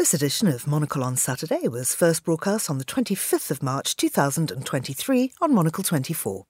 This edition of Monocle on Saturday was first broadcast on the 25th of March 2023 on Monocle 24.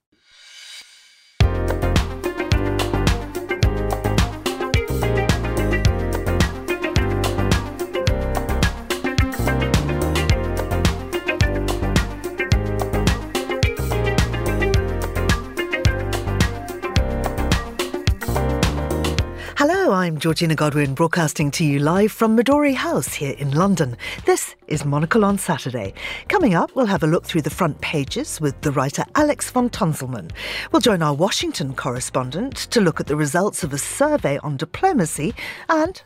Georgina Godwin, broadcasting to you live from Midori House here in London. This is Monocle on Saturday. Coming up, we'll have a look through the front pages with the writer Alex von Tunzelmann. We'll join our Washington correspondent to look at the results of a survey on diplomacy and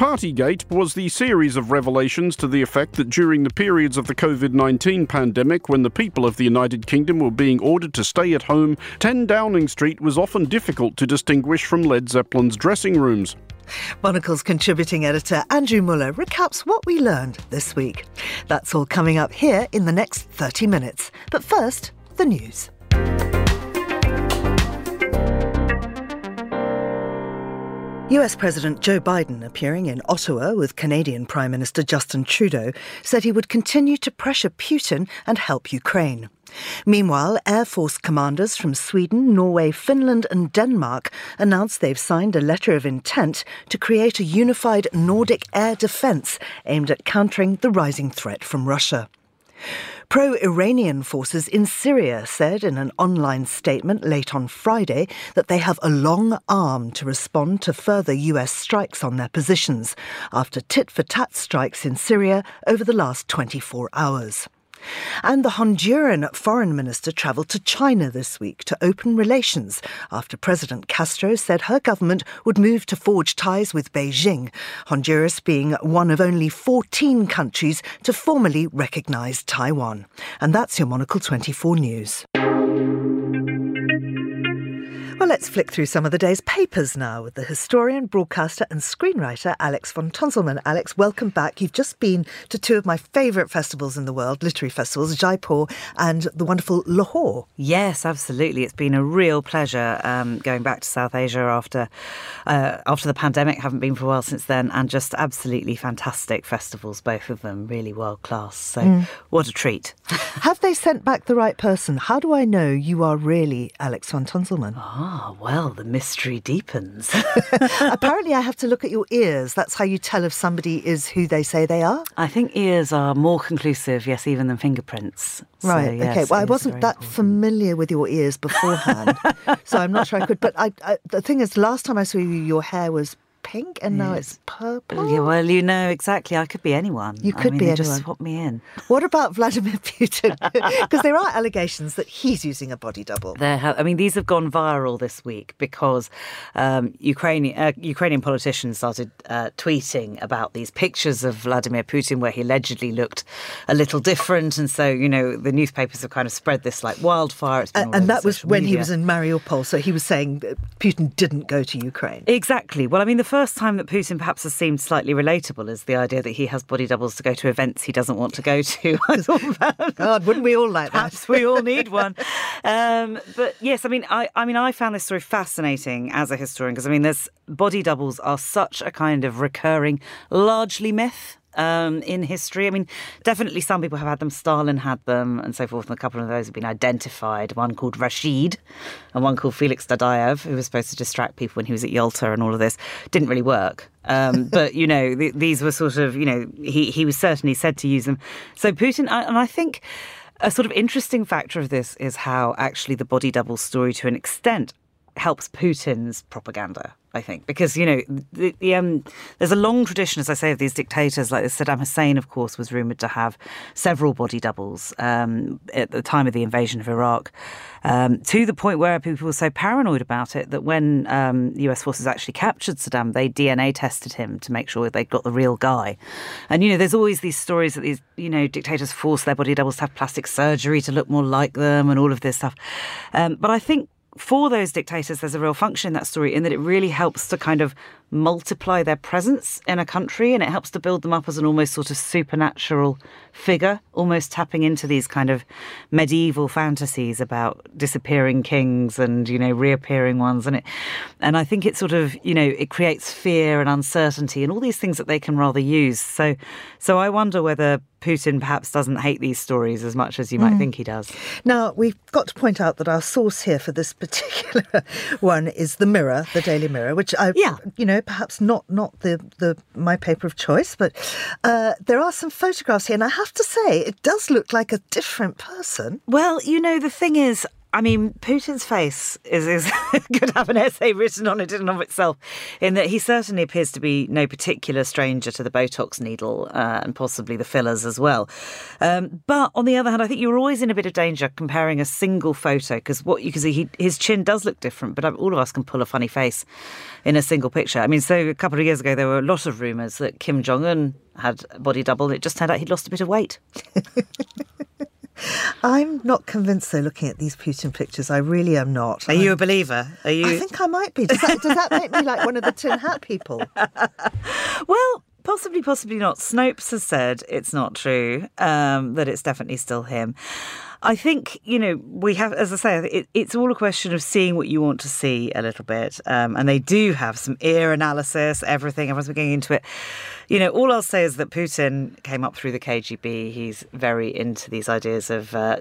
Partygate was the series of revelations to the effect that during the periods of the COVID 19 pandemic, when the people of the United Kingdom were being ordered to stay at home, 10 Downing Street was often difficult to distinguish from Led Zeppelin's dressing rooms. Monocle's contributing editor Andrew Mueller recaps what we learned this week. That's all coming up here in the next 30 minutes. But first, the news. US President Joe Biden, appearing in Ottawa with Canadian Prime Minister Justin Trudeau, said he would continue to pressure Putin and help Ukraine. Meanwhile, Air Force commanders from Sweden, Norway, Finland, and Denmark announced they've signed a letter of intent to create a unified Nordic air defence aimed at countering the rising threat from Russia. Pro Iranian forces in Syria said in an online statement late on Friday that they have a long arm to respond to further US strikes on their positions after tit for tat strikes in Syria over the last 24 hours. And the Honduran foreign minister travelled to China this week to open relations after President Castro said her government would move to forge ties with Beijing, Honduras being one of only 14 countries to formally recognise Taiwan. And that's your Monocle 24 news. Let's flick through some of the day's papers now with the historian, broadcaster, and screenwriter Alex von Tunzelmann. Alex, welcome back. You've just been to two of my favourite festivals in the world, literary festivals, Jaipur and the wonderful Lahore. Yes, absolutely. It's been a real pleasure um, going back to South Asia after uh, after the pandemic. Haven't been for a while since then, and just absolutely fantastic festivals, both of them, really world class. So, mm. what a treat! Have they sent back the right person? How do I know you are really Alex von Tunzelmann? Oh. Ah, well, the mystery deepens. Apparently, I have to look at your ears. That's how you tell if somebody is who they say they are. I think ears are more conclusive, yes, even than fingerprints. Right. So, yes, okay. Well, I wasn't that important. familiar with your ears beforehand, so I'm not sure I could. But I, I, the thing is, last time I saw you, your hair was pink and now it's purple. Yeah, well, you know exactly. I could be anyone. You could I mean, be anyone. Just swap me in. What about Vladimir Putin? Because there are allegations that he's using a body double. There, have, I mean, these have gone viral this week because um, Ukrainian uh, Ukrainian politicians started uh, tweeting about these pictures of Vladimir Putin where he allegedly looked a little different, and so you know the newspapers have kind of spread this like wildfire. and, and that was when media. he was in Mariupol, so he was saying Putin didn't go to Ukraine. Exactly. Well, I mean, the first time that Putin perhaps has seemed slightly relatable is the idea that he has body doubles to go to events he doesn't want to go to. God, wouldn't we all like that? Perhaps we all need one. Um, but yes, I mean, I, I mean, I found this story fascinating as a historian because I mean, there's body doubles are such a kind of recurring, largely myth um, in history. I mean, definitely some people have had them. Stalin had them, and so forth. And a couple of those have been identified. One called Rashid, and one called Felix Dadaev, who was supposed to distract people when he was at Yalta, and all of this didn't really work. Um, but you know, th- these were sort of you know he he was certainly said to use them. So Putin, and I think. A sort of interesting factor of this is how actually the body double story, to an extent, helps Putin's propaganda. I think because you know the, the, um, there's a long tradition, as I say, of these dictators. Like Saddam Hussein, of course, was rumored to have several body doubles um, at the time of the invasion of Iraq, um, to the point where people were so paranoid about it that when U.S. Um, forces actually captured Saddam, they DNA tested him to make sure they got the real guy. And you know, there's always these stories that these you know dictators force their body doubles to have plastic surgery to look more like them, and all of this stuff. Um, but I think for those dictators, there's a real function in that story in that it really helps to kind of multiply their presence in a country and it helps to build them up as an almost sort of supernatural figure, almost tapping into these kind of medieval fantasies about disappearing kings and, you know, reappearing ones. And it and I think it sort of, you know, it creates fear and uncertainty and all these things that they can rather use. So so I wonder whether Putin perhaps doesn't hate these stories as much as you might mm. think he does. Now, we've got to point out that our source here for this particular one is the Mirror, the Daily Mirror, which I, yeah. you know, perhaps not not the, the my paper of choice, but uh, there are some photographs here, and I have to say, it does look like a different person. Well, you know, the thing is, I mean, Putin's face is, is could have an essay written on it in and of itself, in that he certainly appears to be no particular stranger to the Botox needle uh, and possibly the fillers as well. Um, but on the other hand, I think you're always in a bit of danger comparing a single photo because what you can see, he, his chin does look different, but all of us can pull a funny face in a single picture. I mean, so a couple of years ago, there were a lot of rumours that Kim Jong Un had body double, it just turned out he'd lost a bit of weight. I'm not convinced, though, looking at these Putin pictures. I really am not. Are I'm, you a believer? Are you? I think I might be. Does that, does that make me like one of the tin hat people? well, possibly, possibly not. Snopes has said it's not true, um, that it's definitely still him. I think, you know, we have, as I say, it, it's all a question of seeing what you want to see a little bit. Um, and they do have some ear analysis, everything. Everyone's been getting into it. You know, all I'll say is that Putin came up through the KGB. He's very into these ideas of uh,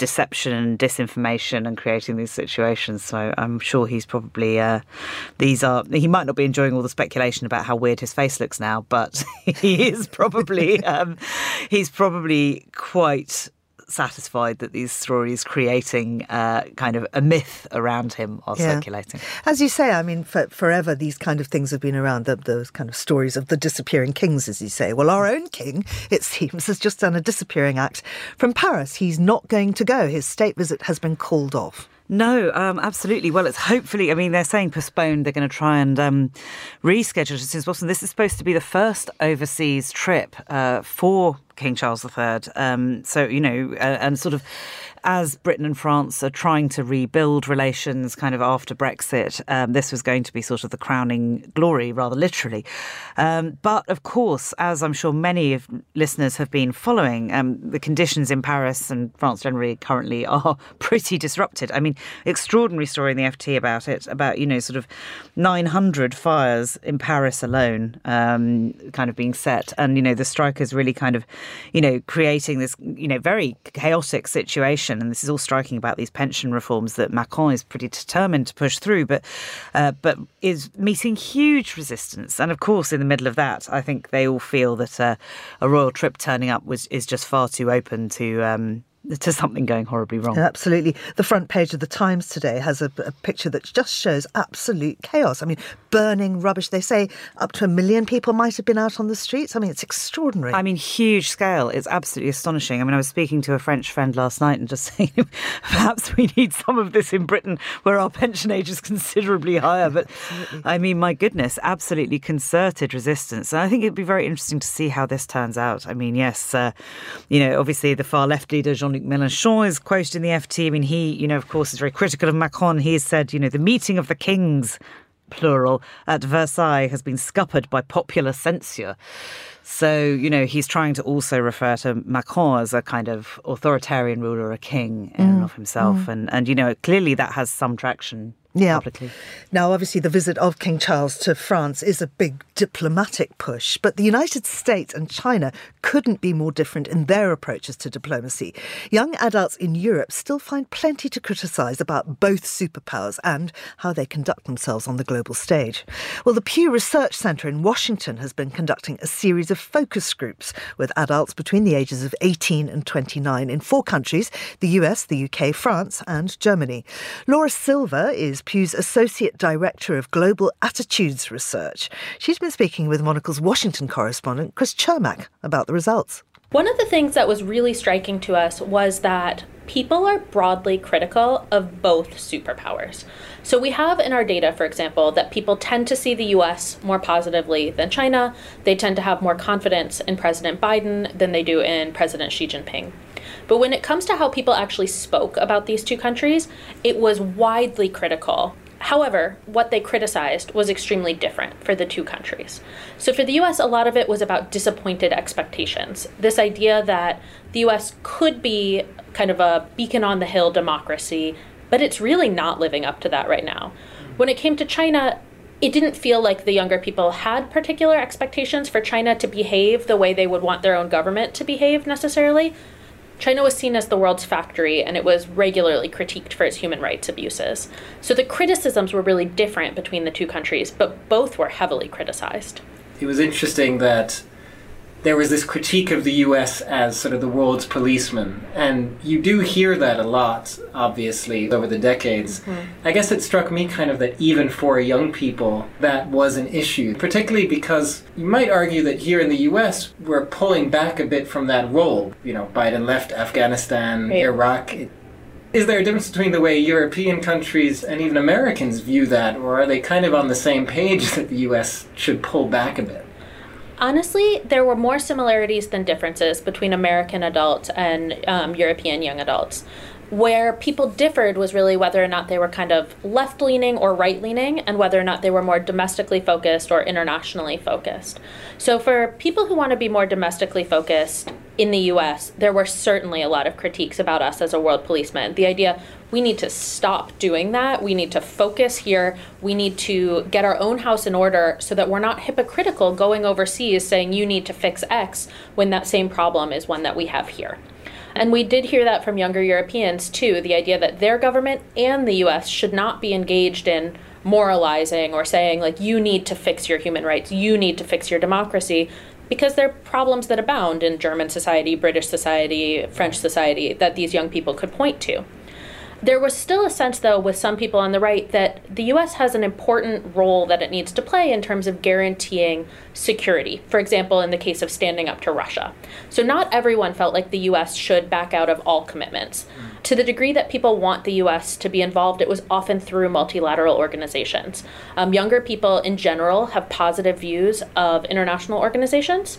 deception and disinformation and creating these situations. So I'm sure he's probably uh, these are he might not be enjoying all the speculation about how weird his face looks now, but he is probably um, he's probably quite satisfied that these stories creating uh, kind of a myth around him are yeah. circulating. As you say, I mean, for, forever these kind of things have been around, the, those kind of stories of the disappearing kings, as you say. Well, our own king, it seems, has just done a disappearing act from Paris. He's not going to go. His state visit has been called off. No, um, absolutely. Well, it's hopefully, I mean, they're saying postponed. They're going to try and um, reschedule it as soon as possible. This is supposed to be the first overseas trip uh, for King Charles III. Um, so, you know, uh, and sort of as Britain and France are trying to rebuild relations kind of after Brexit, um, this was going to be sort of the crowning glory, rather literally. Um, but of course, as I'm sure many of listeners have been following, um, the conditions in Paris and France generally currently are pretty disrupted. I mean, extraordinary story in the FT about it, about, you know, sort of 900 fires in Paris alone um, kind of being set. And, you know, the strikers really kind of, you know, creating this, you know, very chaotic situation and this is all striking about these pension reforms that Macron is pretty determined to push through, but uh, but is meeting huge resistance. And of course, in the middle of that, I think they all feel that uh, a royal trip turning up was is just far too open to um, to something going horribly wrong. Absolutely. The front page of the Times today has a, a, picture that just shows absolute chaos. I mean, burning rubbish. They say up to a million people might have been out on the streets. I mean, it's extraordinary. I mean, huge scale. It's absolutely astonishing. I mean, I was speaking to a French friend last night and just saying perhaps we need some of this in Britain where our pension age is considerably higher. But I mean, my goodness, absolutely concerted resistance. And I think it'd be very interesting to see how this turns out. I mean, yes, uh, you know, obviously the far left leader, Jean Jean-Luc Mélenchon is quoted in the FT. I mean, he, you know, of course, is very critical of Macron. He has said, you know, the meeting of the kings, plural, at Versailles has been scuppered by popular censure. So, you know, he's trying to also refer to Macron as a kind of authoritarian ruler, a king in mm. and of himself. Mm. And, and, you know, clearly that has some traction yeah. publicly. Now, obviously, the visit of King Charles to France is a big diplomatic push, but the United States and China couldn't be more different in their approaches to diplomacy. Young adults in Europe still find plenty to criticise about both superpowers and how they conduct themselves on the global stage. Well, the Pew Research Centre in Washington has been conducting a series of focus groups with adults between the ages of 18 and 29 in four countries the US, the UK, France, and Germany. Laura Silver is Pew's Associate Director of Global Attitudes Research. She's been speaking with Monocle's Washington correspondent, Chris Cermak, about the results. One of the things that was really striking to us was that people are broadly critical of both superpowers. So we have in our data, for example, that people tend to see the US more positively than China. They tend to have more confidence in President Biden than they do in President Xi Jinping. But when it comes to how people actually spoke about these two countries, it was widely critical. However, what they criticized was extremely different for the two countries. So, for the US, a lot of it was about disappointed expectations. This idea that the US could be kind of a beacon on the hill democracy, but it's really not living up to that right now. When it came to China, it didn't feel like the younger people had particular expectations for China to behave the way they would want their own government to behave necessarily. China was seen as the world's factory and it was regularly critiqued for its human rights abuses. So the criticisms were really different between the two countries, but both were heavily criticized. It was interesting that there was this critique of the US as sort of the world's policeman. And you do hear that a lot, obviously, over the decades. Mm-hmm. I guess it struck me kind of that even for young people, that was an issue, particularly because you might argue that here in the US, we're pulling back a bit from that role. You know, Biden left Afghanistan, right. Iraq. Is there a difference between the way European countries and even Americans view that, or are they kind of on the same page that the US should pull back a bit? Honestly, there were more similarities than differences between American adults and um, European young adults. Where people differed was really whether or not they were kind of left leaning or right leaning, and whether or not they were more domestically focused or internationally focused. So, for people who want to be more domestically focused in the US, there were certainly a lot of critiques about us as a world policeman. The idea we need to stop doing that. We need to focus here. We need to get our own house in order so that we're not hypocritical going overseas saying you need to fix X when that same problem is one that we have here. And we did hear that from younger Europeans too the idea that their government and the US should not be engaged in moralizing or saying, like, you need to fix your human rights, you need to fix your democracy, because there are problems that abound in German society, British society, French society that these young people could point to. There was still a sense, though, with some people on the right that the US has an important role that it needs to play in terms of guaranteeing security. For example, in the case of standing up to Russia. So, not everyone felt like the US should back out of all commitments. To the degree that people want the US to be involved, it was often through multilateral organizations. Um, younger people in general have positive views of international organizations.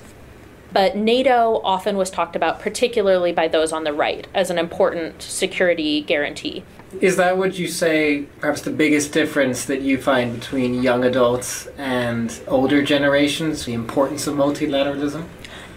But NATO often was talked about, particularly by those on the right, as an important security guarantee. Is that what you say, perhaps the biggest difference that you find between young adults and older generations, the importance of multilateralism?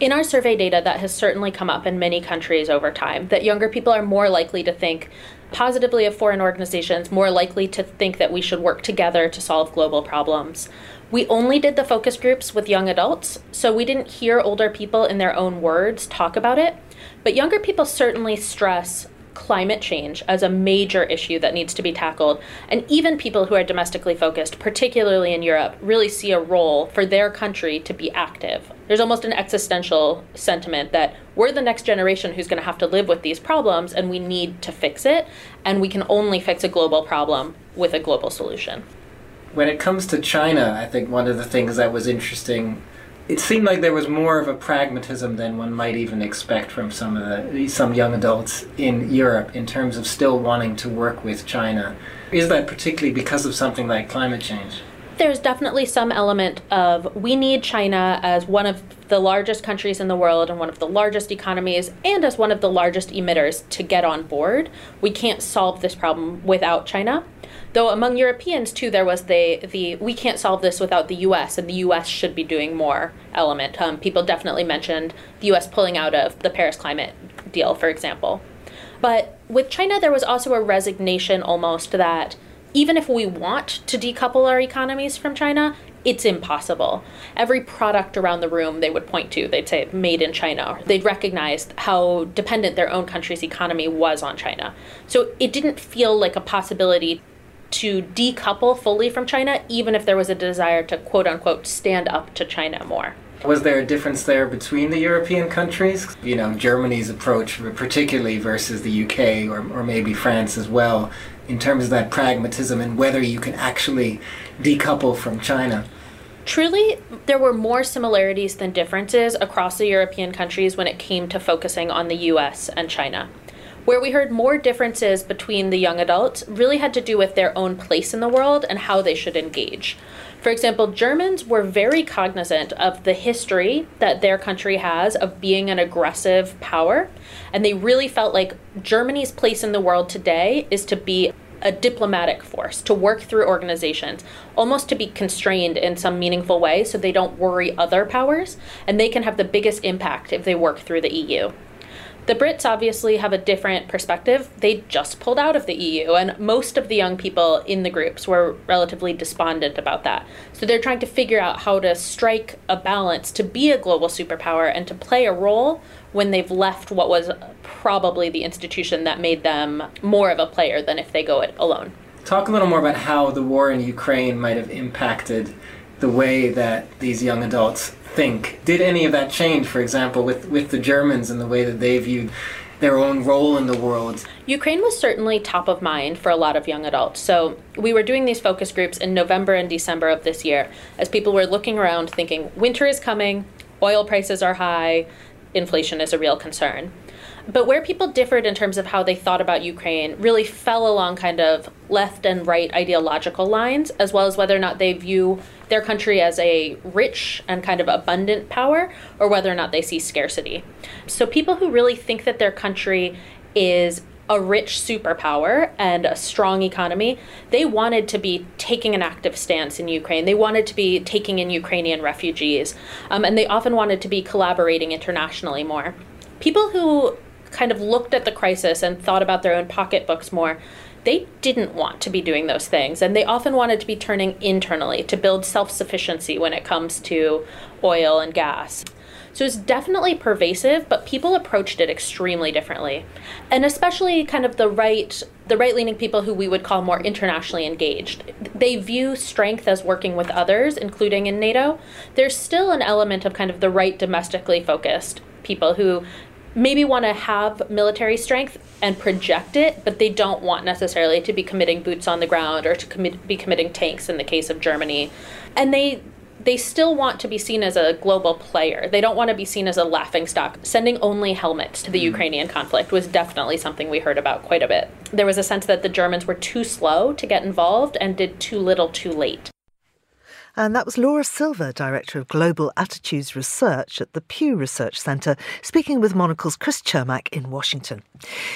In our survey data, that has certainly come up in many countries over time, that younger people are more likely to think positively of foreign organizations, more likely to think that we should work together to solve global problems. We only did the focus groups with young adults, so we didn't hear older people in their own words talk about it. But younger people certainly stress climate change as a major issue that needs to be tackled. And even people who are domestically focused, particularly in Europe, really see a role for their country to be active. There's almost an existential sentiment that we're the next generation who's going to have to live with these problems and we need to fix it. And we can only fix a global problem with a global solution when it comes to China, I think one of the things that was interesting, it seemed like there was more of a pragmatism than one might even expect from some of the some young adults in Europe in terms of still wanting to work with China. Is that particularly because of something like climate change? There's definitely some element of we need China as one of the largest countries in the world and one of the largest economies and as one of the largest emitters to get on board. We can't solve this problem without China. Though among Europeans too, there was the the we can't solve this without the U.S. and the U.S. should be doing more element. Um, people definitely mentioned the U.S. pulling out of the Paris climate deal, for example. But with China, there was also a resignation almost that even if we want to decouple our economies from China, it's impossible. Every product around the room they would point to, they'd say made in China. They'd recognize how dependent their own country's economy was on China. So it didn't feel like a possibility to decouple fully from China, even if there was a desire to quote unquote stand up to China more. Was there a difference there between the European countries? You know, Germany's approach, particularly versus the UK or, or maybe France as well, in terms of that pragmatism and whether you can actually decouple from China? Truly, there were more similarities than differences across the European countries when it came to focusing on the US and China. Where we heard more differences between the young adults really had to do with their own place in the world and how they should engage. For example, Germans were very cognizant of the history that their country has of being an aggressive power, and they really felt like Germany's place in the world today is to be a diplomatic force, to work through organizations, almost to be constrained in some meaningful way so they don't worry other powers, and they can have the biggest impact if they work through the EU. The Brits obviously have a different perspective. They just pulled out of the EU, and most of the young people in the groups were relatively despondent about that. So they're trying to figure out how to strike a balance to be a global superpower and to play a role when they've left what was probably the institution that made them more of a player than if they go it alone. Talk a little more about how the war in Ukraine might have impacted the way that these young adults think. Did any of that change, for example, with, with the Germans and the way that they viewed their own role in the world? Ukraine was certainly top of mind for a lot of young adults. So we were doing these focus groups in November and December of this year as people were looking around thinking, winter is coming, oil prices are high, inflation is a real concern. But where people differed in terms of how they thought about Ukraine really fell along kind of left and right ideological lines, as well as whether or not they view their country as a rich and kind of abundant power, or whether or not they see scarcity. So people who really think that their country is a rich superpower and a strong economy, they wanted to be taking an active stance in Ukraine. They wanted to be taking in Ukrainian refugees, um, and they often wanted to be collaborating internationally more. People who kind of looked at the crisis and thought about their own pocketbooks more, they didn't want to be doing those things. And they often wanted to be turning internally to build self sufficiency when it comes to oil and gas. So it's definitely pervasive, but people approached it extremely differently. And especially kind of the right the right leaning people who we would call more internationally engaged. They view strength as working with others, including in NATO. There's still an element of kind of the right domestically focused people who maybe want to have military strength and project it, but they don't want necessarily to be committing boots on the ground or to commit, be committing tanks in the case of Germany. And they they still want to be seen as a global player. They don't want to be seen as a laughing stock. Sending only helmets to the mm. Ukrainian conflict was definitely something we heard about quite a bit. There was a sense that the Germans were too slow to get involved and did too little too late. And that was Laura Silver, Director of Global Attitudes Research at the Pew Research Centre, speaking with Monocle's Chris Cermak in Washington.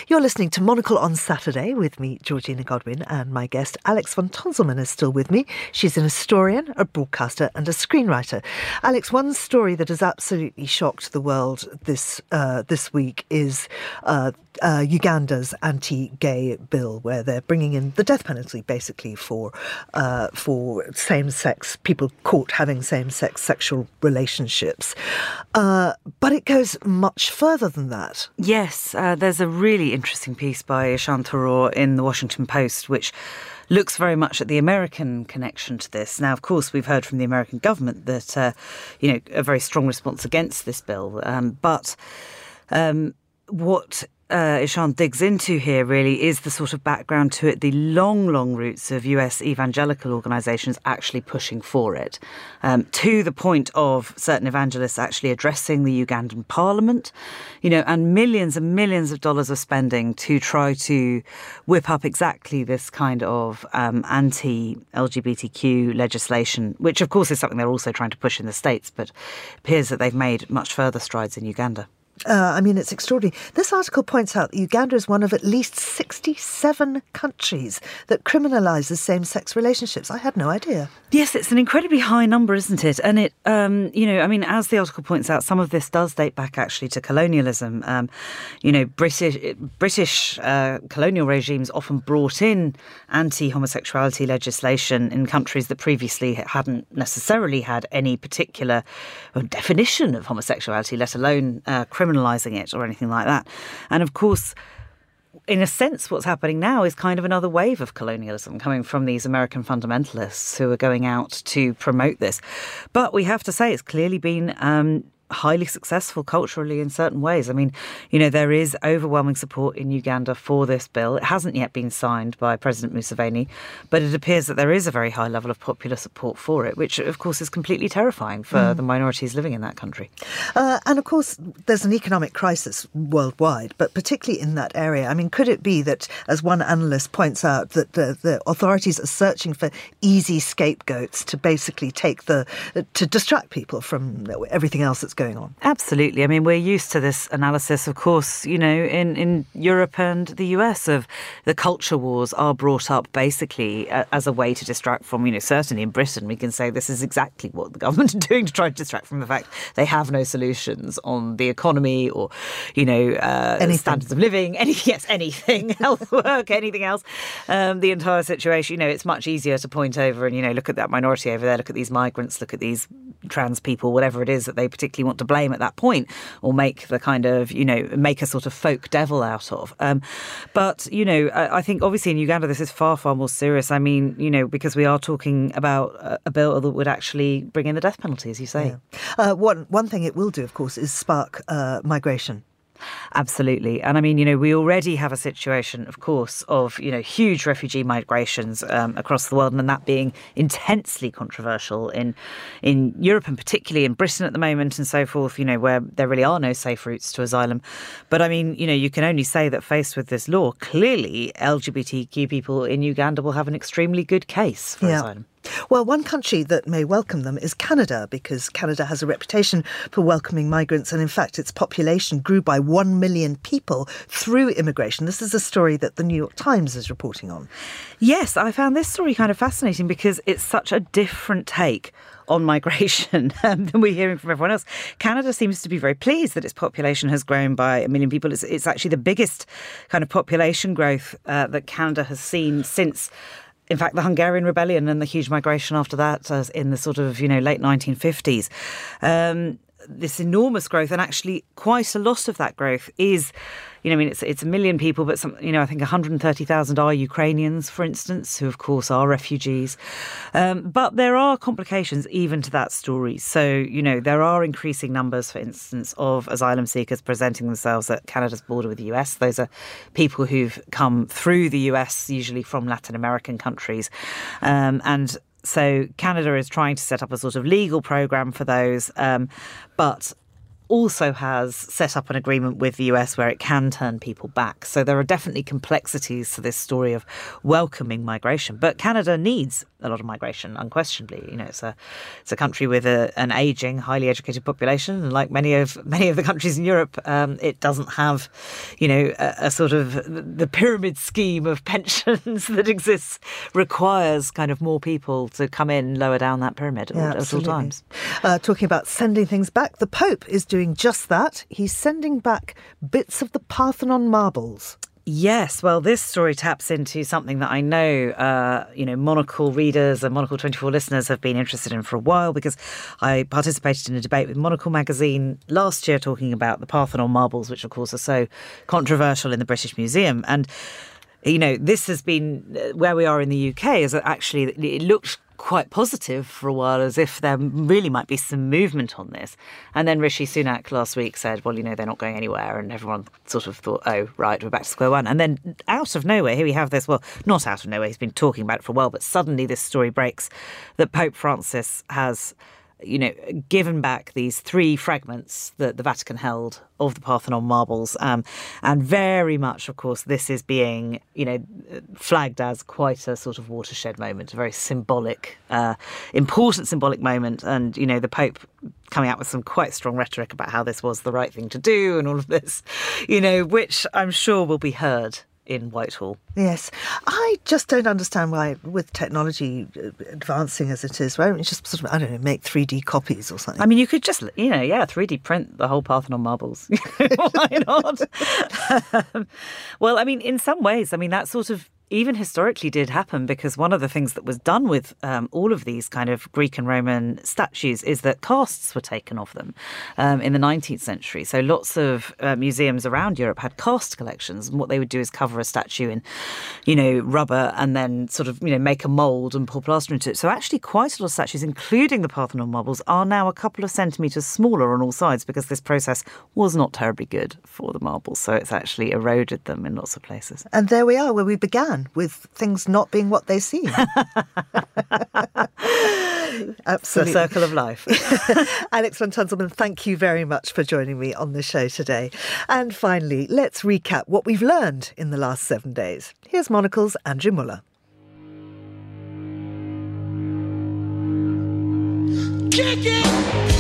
You're listening to Monocle on Saturday with me, Georgina Godwin, and my guest Alex von Tunzelmann is still with me. She's an historian, a broadcaster, and a screenwriter. Alex, one story that has absolutely shocked the world this uh, this week is uh, uh, Uganda's anti-gay bill, where they're bringing in the death penalty basically for uh, for same-sex people caught having same-sex sexual relationships. Uh, but it goes much further than that. Yes, uh, there's a really interesting piece by Ishan Tharoor in the Washington Post, which looks very much at the American connection to this. Now, of course, we've heard from the American government that uh, you know a very strong response against this bill, um, but um, what uh, Ishan digs into here really is the sort of background to it, the long, long roots of US evangelical organizations actually pushing for it, um, to the point of certain evangelists actually addressing the Ugandan parliament, you know, and millions and millions of dollars of spending to try to whip up exactly this kind of um, anti LGBTQ legislation, which of course is something they're also trying to push in the States, but appears that they've made much further strides in Uganda. Uh, I mean, it's extraordinary. This article points out that Uganda is one of at least 67 countries that criminalises same sex relationships. I had no idea. Yes, it's an incredibly high number, isn't it? And it, um, you know, I mean, as the article points out, some of this does date back actually to colonialism. Um, you know, British British uh, colonial regimes often brought in anti homosexuality legislation in countries that previously hadn't necessarily had any particular definition of homosexuality, let alone uh, criminalising it or anything like that. And of course, in a sense, what's happening now is kind of another wave of colonialism coming from these American fundamentalists who are going out to promote this. But we have to say it's clearly been um, highly successful culturally in certain ways. I mean, you know, there is overwhelming support in Uganda for this bill. It hasn't yet been signed by President Museveni, but it appears that there is a very high level of popular support for it, which, of course, is completely terrifying for mm. the minorities living in that country. Uh, and, of course, there's an economic crisis worldwide, but particularly in that area. I mean, could it be that, as one analyst points out, that the, the authorities are searching for easy scapegoats to basically take the, to distract people from everything else that's going on. Absolutely. I mean, we're used to this analysis, of course, you know, in, in Europe and the US of the culture wars are brought up basically uh, as a way to distract from, you know, certainly in Britain, we can say this is exactly what the government are doing to try to distract from the fact they have no solutions on the economy or, you know, uh, standards of living, any, yes, anything, health work, anything else. Um, the entire situation, you know, it's much easier to point over and, you know, look at that minority over there, look at these migrants, look at these trans people, whatever it is that they particularly want to blame at that point, or make the kind of you know make a sort of folk devil out of. Um, but you know, I, I, think obviously in Uganda this is far far more serious. I mean, you know, because we are talking about a, a bill that would actually bring in the death penalty, as you say. Yeah. Uh, one one thing it will do, of course, is spark uh, migration. Absolutely. And I mean, you know, we already have a situation, of course, of, you know, huge refugee migrations um, across the world and that being intensely controversial in in Europe and particularly in Britain at the moment and so forth, you know, where there really are no safe routes to asylum. But I mean, you know, you can only say that faced with this law, clearly LGBTQ people in Uganda will have an extremely good case for yeah. asylum. Well, one country that may welcome them is Canada, because Canada has a reputation for welcoming migrants, and in fact, its population grew by 1 million people through immigration. This is a story that the New York Times is reporting on. Yes, I found this story kind of fascinating because it's such a different take on migration um, than we're hearing from everyone else. Canada seems to be very pleased that its population has grown by a million people. It's, it's actually the biggest kind of population growth uh, that Canada has seen since in fact, the Hungarian Rebellion and the huge migration after that in the sort of, you know, late 1950s. Um, this enormous growth, and actually quite a lot of that growth is you know, I mean, it's it's a million people, but some, you know, I think 130,000 are Ukrainians, for instance, who of course are refugees. Um, but there are complications even to that story. So, you know, there are increasing numbers, for instance, of asylum seekers presenting themselves at Canada's border with the US. Those are people who've come through the US, usually from Latin American countries, um, and so Canada is trying to set up a sort of legal program for those, um, but also has set up an agreement with the US where it can turn people back. So there are definitely complexities to this story of welcoming migration. But Canada needs a lot of migration, unquestionably. You know, it's a it's a country with a, an aging, highly educated population, and like many of many of the countries in Europe, um, it doesn't have, you know, a, a, sort of the pyramid scheme of pensions that exists requires kind of more people to come in lower down that pyramid yeah, at, all times. Uh, talking about sending things back, the Pope is doing just that. He's sending back bits of the Parthenon marbles. Yes, well, this story taps into something that I know, uh, you know, Monocle readers and Monocle 24 listeners have been interested in for a while because I participated in a debate with Monocle magazine last year talking about the Parthenon marbles, which of course are so controversial in the British Museum. And you know, this has been uh, where we are in the UK is that actually it looks quite positive for a while, as if there really might be some movement on this. And then Rishi Sunak last week said, well, you know, they're not going anywhere. And everyone sort of thought, oh, right, we're back to square one. And then out of nowhere, here we have this, well, not out of nowhere, he's been talking about it for a while, but suddenly this story breaks that Pope Francis has you know, given back these three fragments that the Vatican held of the Parthenon marbles. Um, and very much, of course, this is being, you know, flagged as quite a sort of watershed moment, a very symbolic, uh, important symbolic moment. And, you know, the Pope coming out with some quite strong rhetoric about how this was the right thing to do and all of this, you know, which I'm sure will be heard in Whitehall. Yes. I just don't understand why, with technology uh, advancing as it is, why don't you just sort of, I don't know, make 3D copies or something? I mean, you could just, you know, yeah, 3D print the whole Parthenon marbles. why not? um, well, I mean, in some ways, I mean, that sort of even historically did happen because one of the things that was done with um, all of these kind of Greek and Roman statues is that casts were taken of them um, in the 19th century. So lots of uh, museums around Europe had cast collections, and what they would do is cover a statue in, you know, rubber and then sort of you know make a mold and pour plaster into it. So actually, quite a lot of statues, including the Parthenon marbles, are now a couple of centimeters smaller on all sides because this process was not terribly good for the marbles. So it's actually eroded them in lots of places. And there we are, where we began with things not being what they seem. Absolutely. The circle of life. Alex von Tunzelmann, thank you very much for joining me on the show today. And finally, let's recap what we've learned in the last seven days. Here's Monocle's Andrew Mueller. Kick it!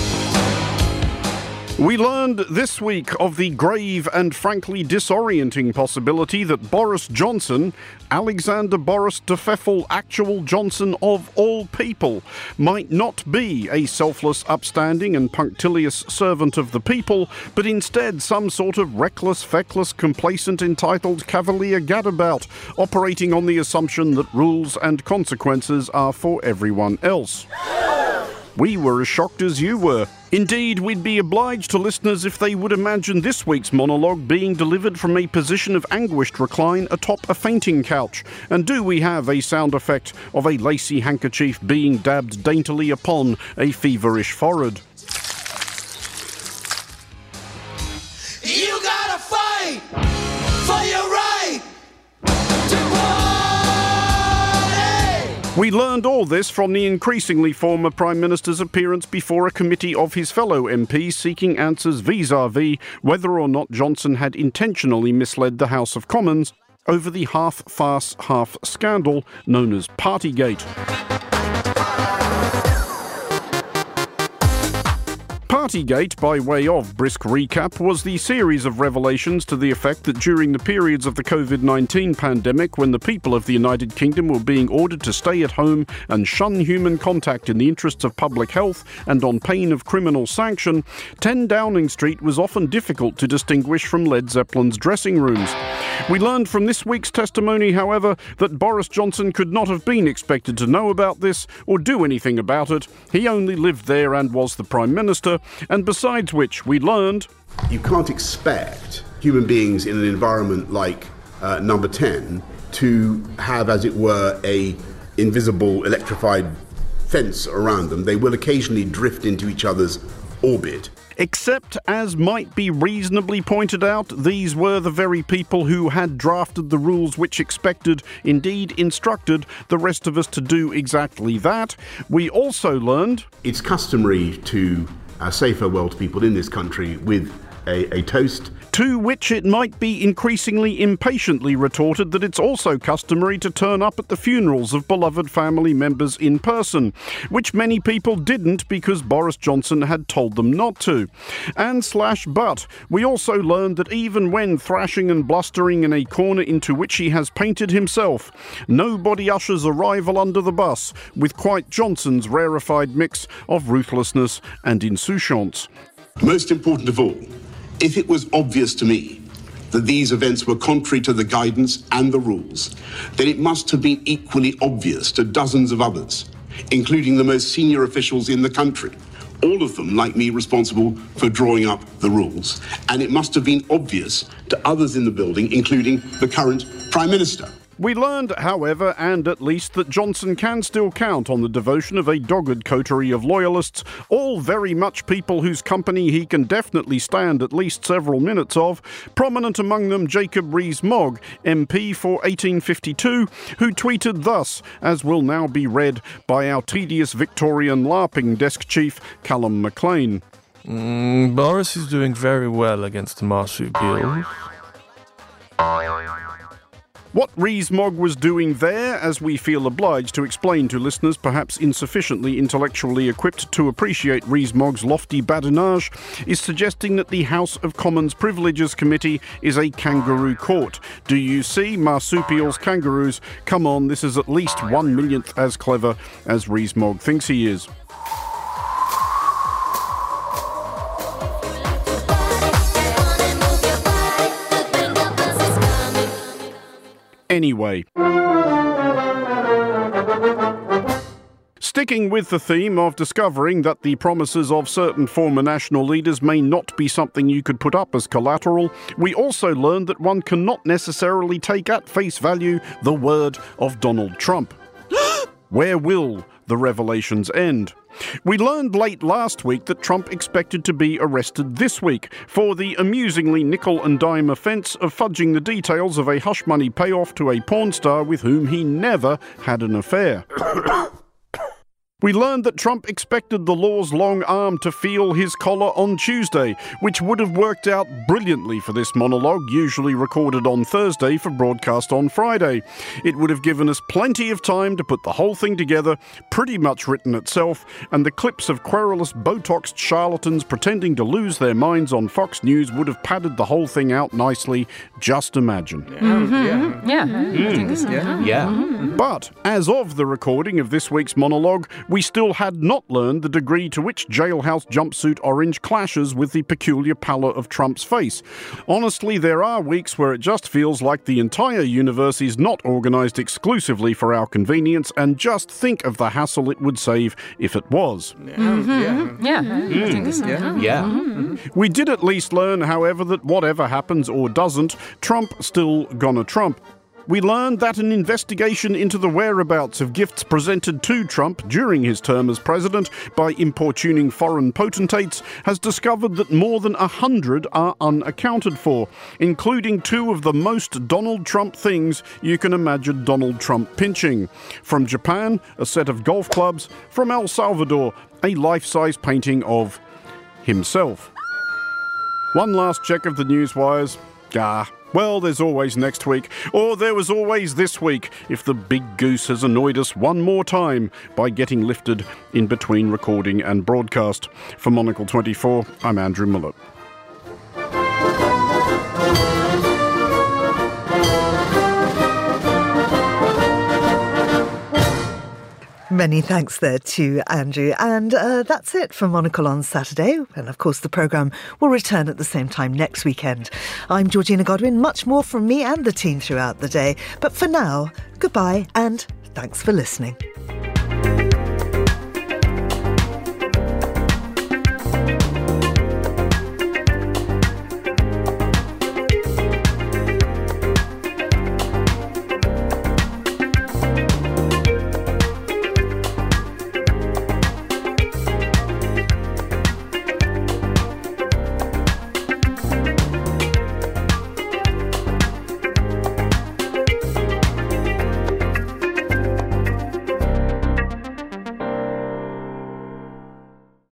We learned this week of the grave and frankly disorienting possibility that Boris Johnson, Alexander Boris de Pfeffel, actual Johnson of all people, might not be a selfless, upstanding, and punctilious servant of the people, but instead some sort of reckless, feckless, complacent, entitled cavalier gadabout, operating on the assumption that rules and consequences are for everyone else. We were as shocked as you were. Indeed, we'd be obliged to listeners if they would imagine this week's monologue being delivered from a position of anguished recline atop a fainting couch. And do we have a sound effect of a lacy handkerchief being dabbed daintily upon a feverish forehead? We learned all this from the increasingly former Prime Minister's appearance before a committee of his fellow MPs seeking answers vis a vis whether or not Johnson had intentionally misled the House of Commons over the half farce, half scandal known as Partygate. Partygate, by way of brisk recap, was the series of revelations to the effect that during the periods of the COVID 19 pandemic, when the people of the United Kingdom were being ordered to stay at home and shun human contact in the interests of public health and on pain of criminal sanction, 10 Downing Street was often difficult to distinguish from Led Zeppelin's dressing rooms. We learned from this week's testimony, however, that Boris Johnson could not have been expected to know about this or do anything about it. He only lived there and was the Prime Minister, and besides which, we learned. You can't expect human beings in an environment like uh, number 10 to have, as it were, a invisible electrified fence around them. They will occasionally drift into each other's orbit. Except, as might be reasonably pointed out, these were the very people who had drafted the rules which expected, indeed instructed, the rest of us to do exactly that. We also learned. It's customary to uh, say farewell to people in this country with a, a toast to which it might be increasingly impatiently retorted that it's also customary to turn up at the funerals of beloved family members in person, which many people didn't because Boris Johnson had told them not to. And slash but, we also learned that even when thrashing and blustering in a corner into which he has painted himself, nobody ushers a rival under the bus with quite Johnson's rarefied mix of ruthlessness and insouciance. Most important of all, if it was obvious to me that these events were contrary to the guidance and the rules, then it must have been equally obvious to dozens of others, including the most senior officials in the country, all of them, like me, responsible for drawing up the rules. And it must have been obvious to others in the building, including the current Prime Minister. We learned, however, and at least, that Johnson can still count on the devotion of a dogged coterie of loyalists, all very much people whose company he can definitely stand at least several minutes of, prominent among them Jacob Rees-Mogg, MP for 1852, who tweeted thus, as will now be read by our tedious Victorian LARPing desk chief, Callum McLean. Mm, Boris is doing very well against the marsupials. What Rees-Mogg was doing there, as we feel obliged to explain to listeners perhaps insufficiently intellectually equipped to appreciate Rees-Mogg's lofty badinage, is suggesting that the House of Commons Privileges Committee is a kangaroo court. Do you see marsupials, kangaroos? Come on, this is at least one millionth as clever as Rees-Mogg thinks he is. Anyway. Sticking with the theme of discovering that the promises of certain former national leaders may not be something you could put up as collateral, we also learned that one cannot necessarily take at face value the word of Donald Trump. Where will the revelations end? We learned late last week that Trump expected to be arrested this week for the amusingly nickel and dime offence of fudging the details of a hush money payoff to a porn star with whom he never had an affair. We learned that Trump expected the law's long arm to feel his collar on Tuesday, which would have worked out brilliantly for this monologue, usually recorded on Thursday for broadcast on Friday. It would have given us plenty of time to put the whole thing together, pretty much written itself, and the clips of querulous Botoxed charlatans pretending to lose their minds on Fox News would have padded the whole thing out nicely. Just imagine. Mm-hmm. Yeah. Mm. Yeah. But as of the recording of this week's monologue, we still had not learned the degree to which jailhouse jumpsuit orange clashes with the peculiar pallor of Trump's face. Honestly, there are weeks where it just feels like the entire universe is not organised exclusively for our convenience, and just think of the hassle it would save if it was. Mm-hmm. mm-hmm. Yeah. Mm. Yeah. Mm-hmm. Mm-hmm. We did at least learn, however, that whatever happens or doesn't, Trump still gonna Trump. We learned that an investigation into the whereabouts of gifts presented to Trump during his term as president by importuning foreign potentates has discovered that more than a hundred are unaccounted for, including two of the most Donald Trump things you can imagine Donald Trump pinching. From Japan, a set of golf clubs. From El Salvador, a life size painting of himself. One last check of the news wires. Ah, well, there's always next week, or there was always this week, if the big goose has annoyed us one more time by getting lifted in between recording and broadcast. For Monocle 24, I'm Andrew Mueller. Many thanks there to Andrew. And uh, that's it for Monocle on Saturday. And of course, the programme will return at the same time next weekend. I'm Georgina Godwin. Much more from me and the team throughout the day. But for now, goodbye and thanks for listening.